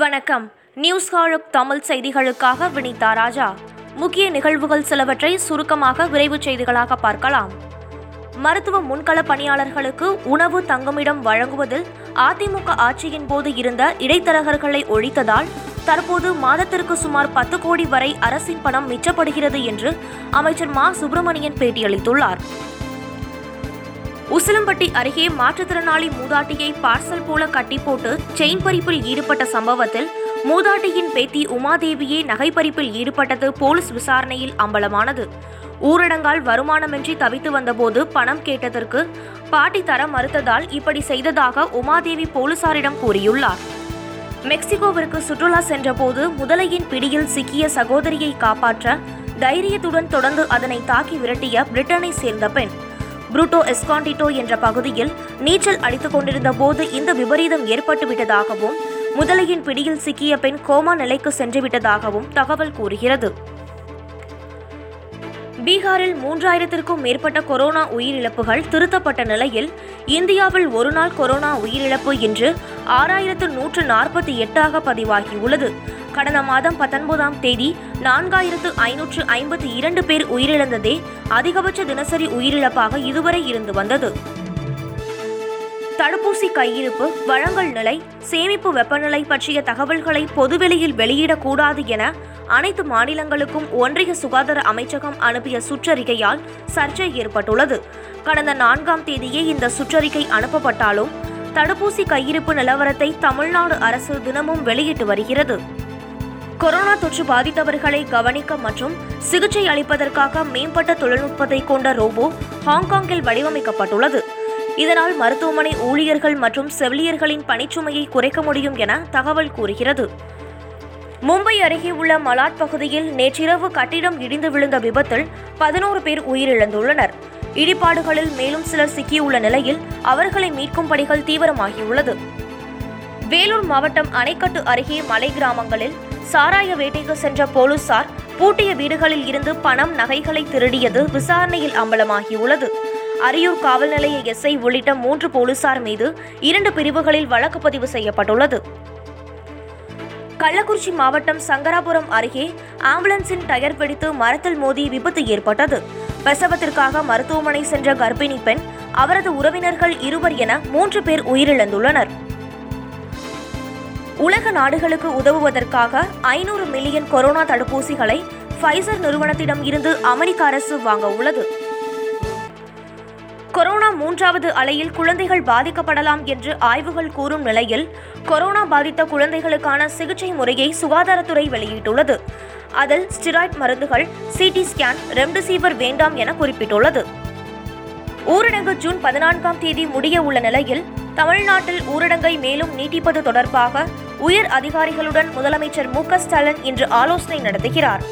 வணக்கம். நியூஸ் ஹாலுக் தமிழ் செய்திகளுக்காக வினிதா ராஜா. முக்கிய நிகழ்வுகள் சிலவற்றை சுருக்கமாக விரைவு செய்திகளாக பார்க்கலாம். மருத்துவ முன்கள பணியாளர்களுக்கு உணவு தங்குமிடம் வழங்குவதில் அதிமுக ஆட்சியின் போது இருந்த இடைத்தரகர்களை ஒழித்ததால் தற்போது மாதத்திற்கு சுமார் பத்து கோடி வரை அரசின் பணம் மிச்சப்படுகிறது என்று அமைச்சர் மா. சுப்பிரமணியன் பேட்டியளித்துள்ளார். உசிலம்பட்டி அருகே மாற்றுத்திறனாளி மூதாட்டியை பார்சல் போல கட்டி போட்டு செயின் பறிப்பில் ஈடுபட்ட சம்பவத்தில் மூதாட்டியின் பேத்தி உமாதேவியே நகைப்பறிப்பில் ஈடுபட்டது போலீஸ் விசாரணையில் அம்பலமானது. ஊரடங்கால் வருமானமின்றி தவித்து வந்தபோது பணம் கேட்டதற்கு பாட்டி தர மறுத்ததால் இப்படி செய்ததாக உமாதேவி போலீசாரிடம் கூறியுள்ளார். மெக்சிகோவிற்கு சுற்றுலா சென்றபோது முதலையின் பிடியில் சிக்கிய சகோதரியை காப்பாற்ற தைரியத்துடன் தொடர்ந்து அதனை தாக்கி விரட்டிய பிரிட்டனை சேர்ந்த பெண். புரூட்டோ எஸ்காண்டிட்டோ என்ற பகுதியில் நீச்சல் அடித்துக் கொண்டிருந்த போது இந்த விபரீதம் ஏற்பட்டுவிட்டதாகவும் முதலையின் பிடியில் சிக்கிய பெண் கோமா நிலைக்கு சென்றுவிட்டதாகவும் தகவல் கூறுகிறது. பீகாரில் மூன்றாயிரத்திற்கும் மேற்பட்ட கொரோனா உயிரிழப்புகள் திருத்தப்பட்ட நிலையில் இந்தியாவில் ஒருநாள் கொரோனா உயிரிழப்பு இன்று ஆறாயிரத்து நூற்று நாற்பத்தி எட்டாக பதிவாகியுள்ளது. கடந்த மாதம் பத்தொன்பதாம் தேதி நான்காயிரத்து ஐநூற்று ஐம்பத்தி இரண்டு பேர் உயிரிழந்ததே அதிகபட்ச தினசரி உயிரிழப்பாக இதுவரை இருந்து வந்தது. தடுப்பூசி கையிருப்பு வழங்கல் நிலை சேமிப்பு வெப்பநிலை பற்றிய தகவல்களை பொதுவெளியில் வெளியிடக்கூடாது என அனைத்து மாநிலங்களுக்கும் ஒன்றிய சுகாதார அமைச்சகம் அனுப்பிய சுற்றறிக்கையால் சர்ச்சை ஏற்பட்டுள்ளது. கடந்த நான்காம் தேதியே இந்த சுற்றறிக்கை அனுப்பப்பட்டாலும் தடுப்பூசி கையிருப்பு நிலவரத்தை தமிழ்நாடு அரசு தினமும் வெளியிட்டு வருகிறது. கொரோனா தொற்று பாதித்தவர்களை கவனிக்க மற்றும் சிகிச்சை அளிப்பதற்காக மேம்பட்ட தொழில்நுட்பத்தை கொண்ட ரோபோ ஹாங்காங்கில் வடிவமைக்கப்பட்டுள்ளது. இதனால் மருத்துவமனை ஊழியர்கள் மற்றும் செவிலியர்களின் பணிச்சுமையை குறைக்க முடியும் என தகவல் கூறுகிறது. மும்பை அருகே உள்ள மலாட் பகுதியில் நேற்றிரவு கட்டிடம் இடிந்து விழுந்த விபத்தில் பதினோரு பேர் உயிரிழந்துள்ளனர். இடிபாடுகளில் மேலும் சிலர் சிக்கியுள்ள நிலையில் அவர்களை மீட்கும் பணிகள் தீவிரமாகியுள்ளது. வேலூர் மாவட்டம் அணைக்கட்டு அருகே மலை கிராமங்களில் சாராய வேட்டைக்கு சென்ற போலீசார் பூட்டிய வீடுகளில் இருந்து பணம் நகைகளை திருடியது விசாரணையில் அம்பலமாகியுள்ளது. அரியூர் காவல் நிலைய எஸ்ஐ உள்ளிட்ட மூன்று போலீசார் மீது இரண்டு பிரிவுகளில் வழக்கு பதிவு செய்யப்பட்டுள்ளது. கள்ளக்குறிச்சி மாவட்டம் சங்கராபுரம் அருகே ஆம்புலன்ஸின் டயர் வெடித்து மரத்தில் மோதி விபத்து ஏற்பட்டது. பிரசவத்திற்காக மருத்துவமனை சென்ற கர்ப்பிணி பெண் அவரது உறவினர்கள் இருவர் என மூன்று பேர் உயிரிழந்துள்ளனர். உலக நாடுகளுக்கு உதவுவதற்காக ஐநூறு மில்லியன் கொரோனா தடுப்பூசிகளை ஃபைசர் நிறுவனத்திடம் இருந்து அமெரிக்க அரசு வாங்க உள்ளது. கொரோனா மூன்றாவது அலையில் குழந்தைகள் பாதிக்கப்படலாம் என்று ஆய்வுகள் கூறும் நிலையில் கொரோனா பாதித்த குழந்தைகளுக்கான சிகிச்சை முறையை சுகாதாரத்துறை வெளியிட்டுள்ளது. அதில் ஸ்டிராய்ட் மருந்துகள் சிடி ஸ்கேன் ரெம்டெசிவிர் வேண்டாம் என குறிப்பிட்டுள்ளது. ஊரடங்கு ஜூன் பதினான்காம் தேதி முடிய உள்ள நிலையில் தமிழ்நாட்டில் ஊரடங்கை மேலும் நீட்டிப்பது தொடர்பாக உயர் அதிகாரிகளுடன் முதலமைச்சர் மு ஸ்டாலின் இன்று ஆலோசனை நடத்துகிறார்.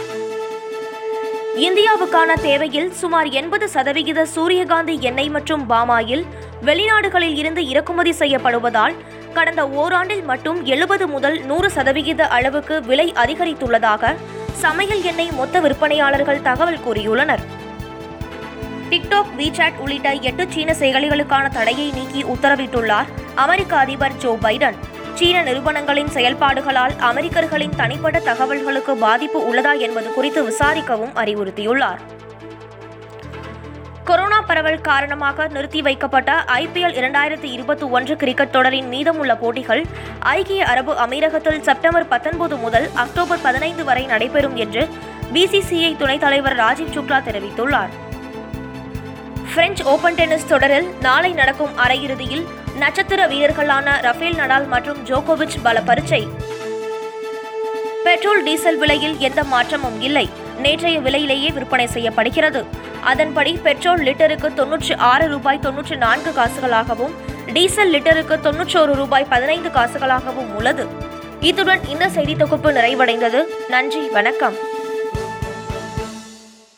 இந்தியாவுக்கான தேவையில் சுமார் எண்பது சதவிகித சூரியகாந்தி எண்ணெய் மற்றும் பாமாயில் வெளிநாடுகளில் இருந்து இறக்குமதி செய்யப்படுவதால் கடந்த ஓராண்டில் மட்டும் எழுபது முதல் நூறு சதவிகித அளவுக்கு விலை அதிகரித்துள்ளதாக சமையல் எண்ணெய் மொத்த விற்பனையாளர்கள் தகவல் கூறியுள்ளனர். டிக்டாக் விசாட் உள்ளிட்ட எட்டு சீன செயலிகளுக்கான தடையை நீக்கி உத்தரவிட்டுள்ளார் அமெரிக்க அதிபர் ஜோ பைடன். சீன நிறுவனங்களின் செயல்பாடுகளால் அமெரிக்கர்களின் தனிப்பட்ட தகவல்களுக்கு பாதிப்பு உள்ளதா என்பது குறித்து விசாரிக்கவும் அறிவுறுத்தியுள்ளார். கொரோனா பரவல் காரணமாக நிறுத்தி வைக்கப்பட்ட ஐபிஎல் இரண்டாயிரத்தி இருபத்தி ஒன்று கிரிக்கெட் தொடரின் மீதமுள்ள போட்டிகள் ஐக்கிய அரபு அமீரகத்தில் செப்டம்பர் பத்தொன்பது முதல் அக்டோபர் பதினைந்து வரை நடைபெறும் என்று பிசிசிஐ துணைத் தலைவர் ராஜீவ் சுக்லா தெரிவித்துள்ளார். பிரெஞ்சு ஓபன் டென்னிஸ் தொடரில் நாளை நடக்கும் அரையிறுதியில் நட்சத்திர வீரர்களான ரஃபேல் நடால் மற்றும் ஜோகோவிச் பல பரீட்சை. பெட்ரோல் டீசல் விலையில் எந்த மாற்றமும் இல்லை. நேற்றைய விலையிலேயே விற்பனை செய்யப்படுகிறது. அதன்படி பெட்ரோல் லிட்டருக்கு தொன்னூற்றி ஆறு ரூபாய் தொன்னூற்றி நான்கு காசுகளாகவும் டீசல் லிட்டருக்கு தொன்னூற்றோரு ரூபாய் பதினைந்து காசுகளாகவும் உள்ளது. இத்துடன் இந்த செய்தி தொகுப்பு நிறைவடைந்தது. நன்றி வணக்கம்.